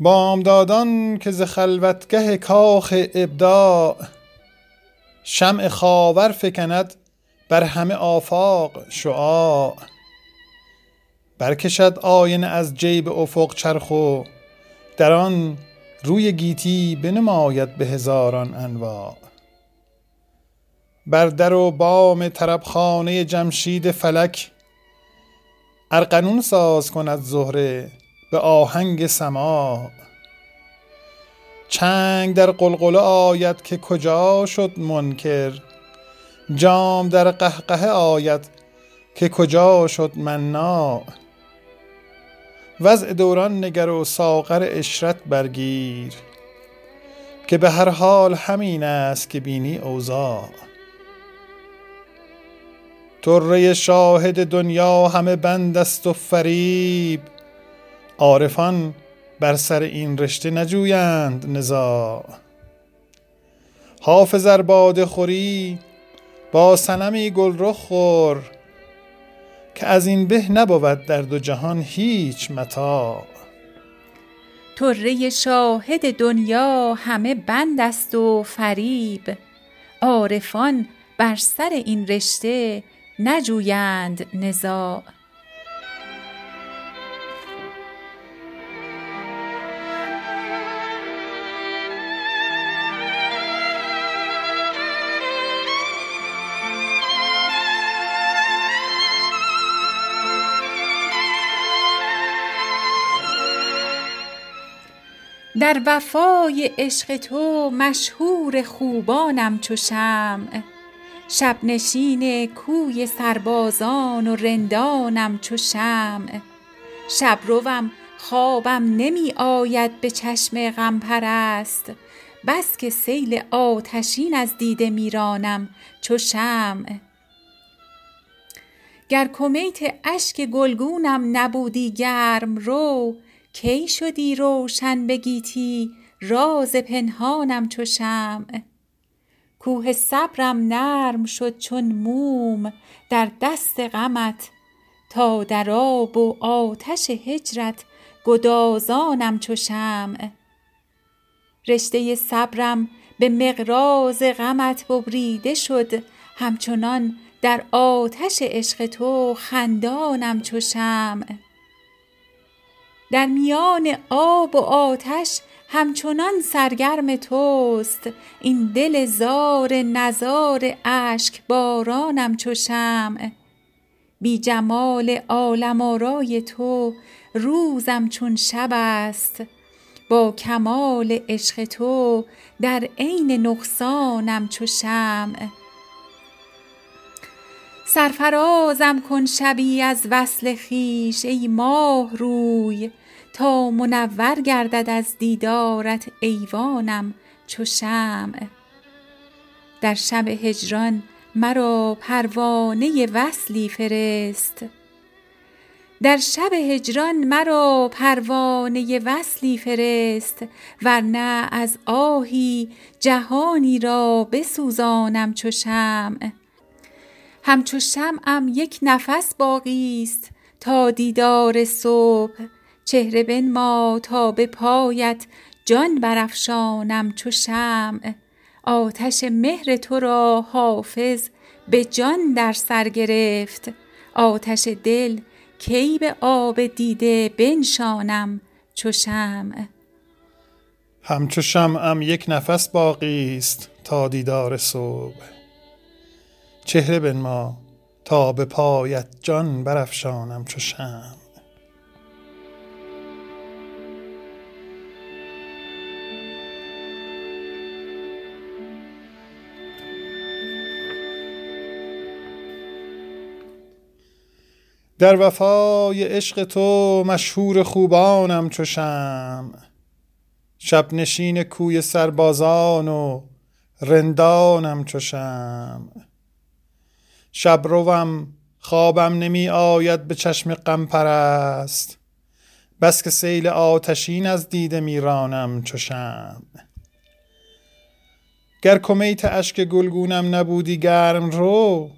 بامدادان که ز خلوتگه کاخ ابداع شمع خاور فکند بر همه آفاق شعاع. برکشد آینه از جیب افق چرخ و در آن روی گیتی بنماید به هزاران انواع. بر در و بام طربخانه جمشید فلک ارقنون ساز کند زهره به آهنگ سماع چنگ در قلقله آید که کجا شد منکر. جام در قهقه آید که کجا شد مناع وضع دوران نگر و ساغر اشرت برگیر که به هر حال همین است که بینی اوضاع. طره شاهد دنیا همه بند است و فریب عارفان بر سر این رشته نجویند نزاع. حافظ خوری با صنمی گلرخ خور که از این به نبود در دو جهان هیچ متاع. طره شاهد دنیا همه بند است و فریب عارفان بر سر این رشته نجویند نزاع. در وفای عشق تو مشهور خوبانم چو شمع. شب نشین کوی سربازان و رندانم چو شمع. شبروم خوابم نمی آید به چشم غم پرست بس که سیل آتشین از دیده می رانم چو شمع. گر کمیت اشک گلگونم نبودی گرم رو کی شدی روشن به گیتی؟ راز پنهانم چو شمع. کوه صبرم نرم شد چون موم در دست غمت تا در آب و آتش هجرت گدازانم چو شمع. رشته صبرم به مقراض غمت ببریده شد همچنان در آتش عشق تو خندانم چو شمع. در میان آب و آتش همچنان سرگرم توست. این دل زار نزار اشک بارانم چو شمع. بی جمال عالم آرای تو روزم چون شب است. با کمال عشق تو در عین نقصانم چو شمع. سرفرازم کن شبی از وصل خویش ای ماه روی. تا منور گردد از دیدارت ایوانم چو شمع. در شب هجران مرا پروانه وصلی فرست. ور نه از آهی جهانی را بسوزانم چو شمع. همچو شمعم یک نفس باقی است تا دیدار صبح. چهره بنما تا به پایت جان برافشانم چو شمع. آتش مهر تو را حافظ به جان در سر گرفت. آتش دل کی به آب دیده بنشانم چو شمع. همچو شمعم یک نفس باقی است تا دیدار صبح. چهره بنما تا به پایت جان برافشانم چو شمع. در وفای عشق تو مشهور خوبانم چو شمع. شب نشین کوی سربازان و رندانم چو شمع. شبروم خوابم نمی آید به چشم غم پرست. بس که سیل آتشین از دیده می رانم چو شمع. گر کمیت اشک گلگونم نبودی گرم رو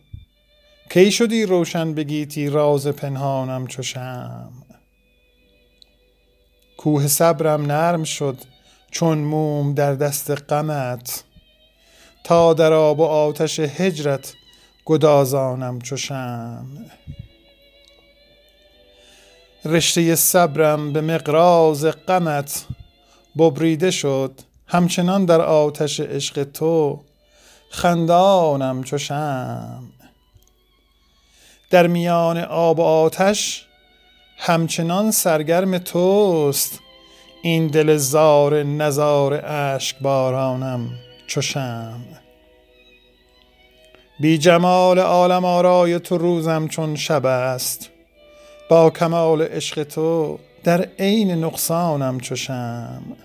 کی شدی روشن به گیتی راز پنهانم چو کوه صبرم نرم شد چون موم در دست غمت. تا در آب و آتش هجرت گدازانم چو شمع. رشته صبرم به مقراض غمت ببریده شد همچنان در آتش عشق تو خندانم چو شمع. در میان آب و آتش همچنان سرگرم توست این دل زار نزار اشک بارانم چو بی جمال عالم آرای تو روزم چون شب است. با کمال عشق تو در عین نقصانم چو شمع.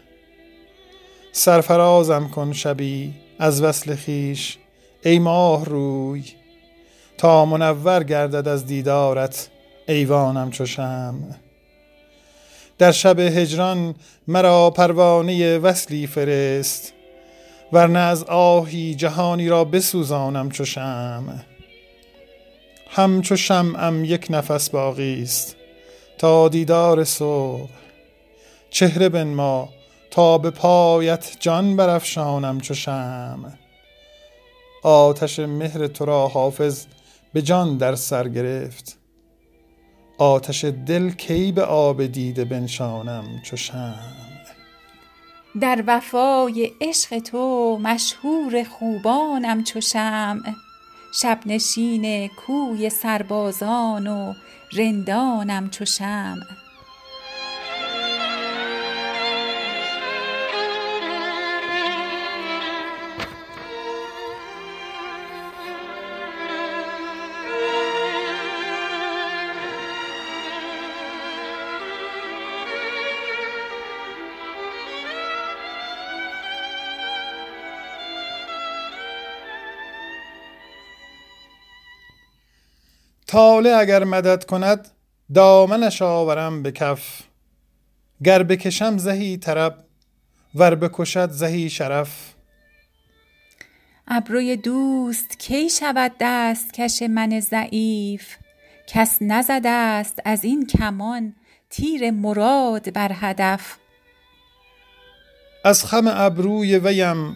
سرفرازم کن شبی از وصل خیش ای ماه روی. تا منور گردد از دیدارت ایوانم چو شمع. در شب هجران مرا پروانه وصلی فرست. ورنه از آهی جهانی را بسوزانم چو شمع. همچو شمعم یک نفس باقی است تا دیدار صبح. چهره بنما تا به پایت جان برافشانم چو شمع. آتش مهر تو را حافظ به جان در سر گرفت. آتش دل کی به آب دیده بنشانم چو شمع. در وفای عشق تو مشهور خوبانم چو شمع. شب نشین کوی سربازان و رندانم چو شمع. طالع اگر مدد کند دامنش آورم به کف. گر بکشم زهی طرب ور بکشد زهی شرف. ابروی دوست کی شود دست کش من ضعیف؟ کس نزده است از این کمان تیر مراد بر هدف. از خم ابروی ویم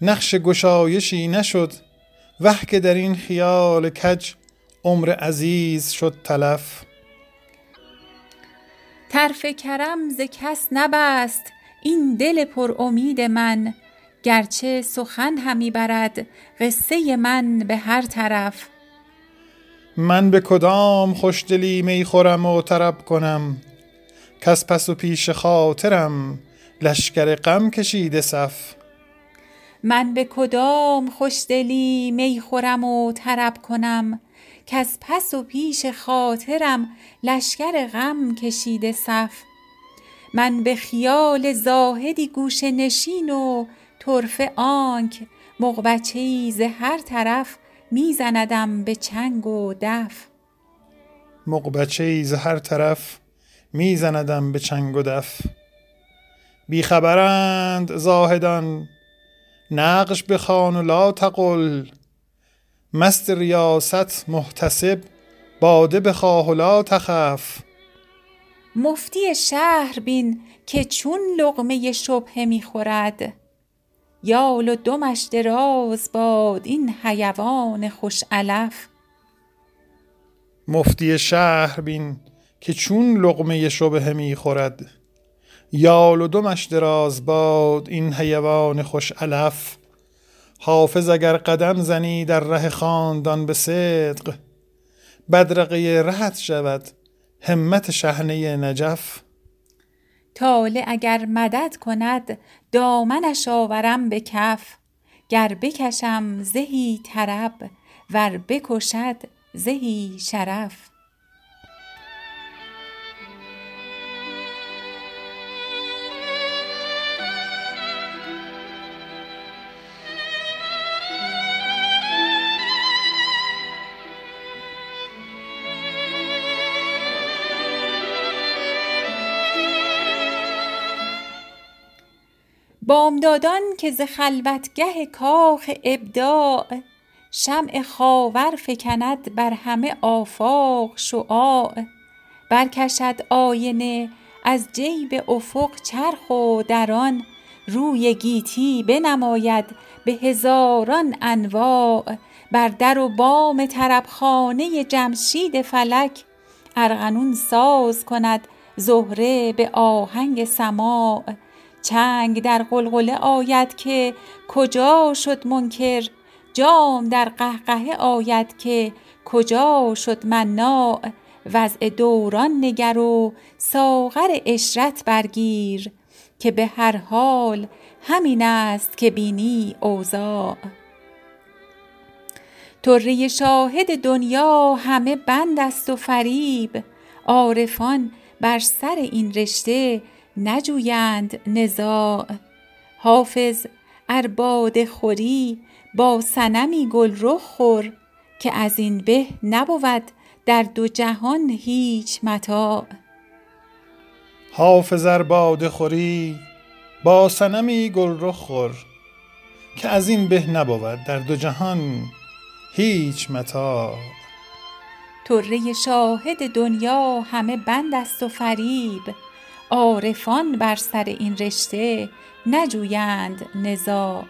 نقش گشایشی نشد وه که در این خیال کج عمر عزیز شد تلف. طرف کرم ز کس نبست این دل پر امید من. گرچه سخن همی برد قصه من به هر طرف. من به کدام خوشدلی می خورم و طرب کنم؟ کس پس و پیش خاطرم لشکر غم کشیده صف. من به کدام خوشدلی می خورم و طرب کنم؟ کز پس و پیش خاطرم لشکر غم کشیده صف. من به خیال زاهدی گوشه نشین و طرفه آنک مغبچه ای ز هر طرف می زندم به چنگ و دف. مغبچه ای ز هر طرف می زندم به چنگ و دف. بی خبرند زاهدان نقش بخوان و لا تقل. مست ریاست محتسب باده بخواه و لا تخف. مفتی شهر بین که چون لقمه شبهه می خورد یال و دمش دراز باد این حیوان خوش علف. مفتی شهر بین که چون لقمه شبهه می خورد یال و دمش دراز باد این حیوان خوش علف. حافظ اگر قدم زنی در ره خاندان به صدق بدرقه رهت شود همت شهنه نجف. طالع اگر مدد کند دامنش آورم به کف. گر بکشم زهی طرب ور بکشد زهی شرف. بامدادان که ز خلوتگه کاخ ابداع شمع خاور فکند بر همه آفاق شعاع. برکشد آینه از جیب افق چرخ و در آن روی گیتی بنماید به هزاران انواع. بر در و بام طربخانه جمشید فلک ارغنون ساز کند زهره به آهنگ سماع. چنگ در غلغله آید که کجا شد منکر؟ جام در قهقهه آید که کجا شد مناع؟ وضع دوران نگر و ساغر عشرت برگیر که به هر حال همین است که بینی اوضاع. طره شاهد دنیا همه بند است و فریب عارفان بر سر این رشته نجویند نزاع. حافظ ار باده خوری با صنمی گلرخ خور که از این به نبود در دو جهان هیچ متاع. حافظ ار باده خوری با صنمی گلرخ خور که از این به نبود در دو جهان هیچ متاع. طره شاهد دنیا همه بند است و فریب. عارفان بر سر این رشته نجویند نزاع.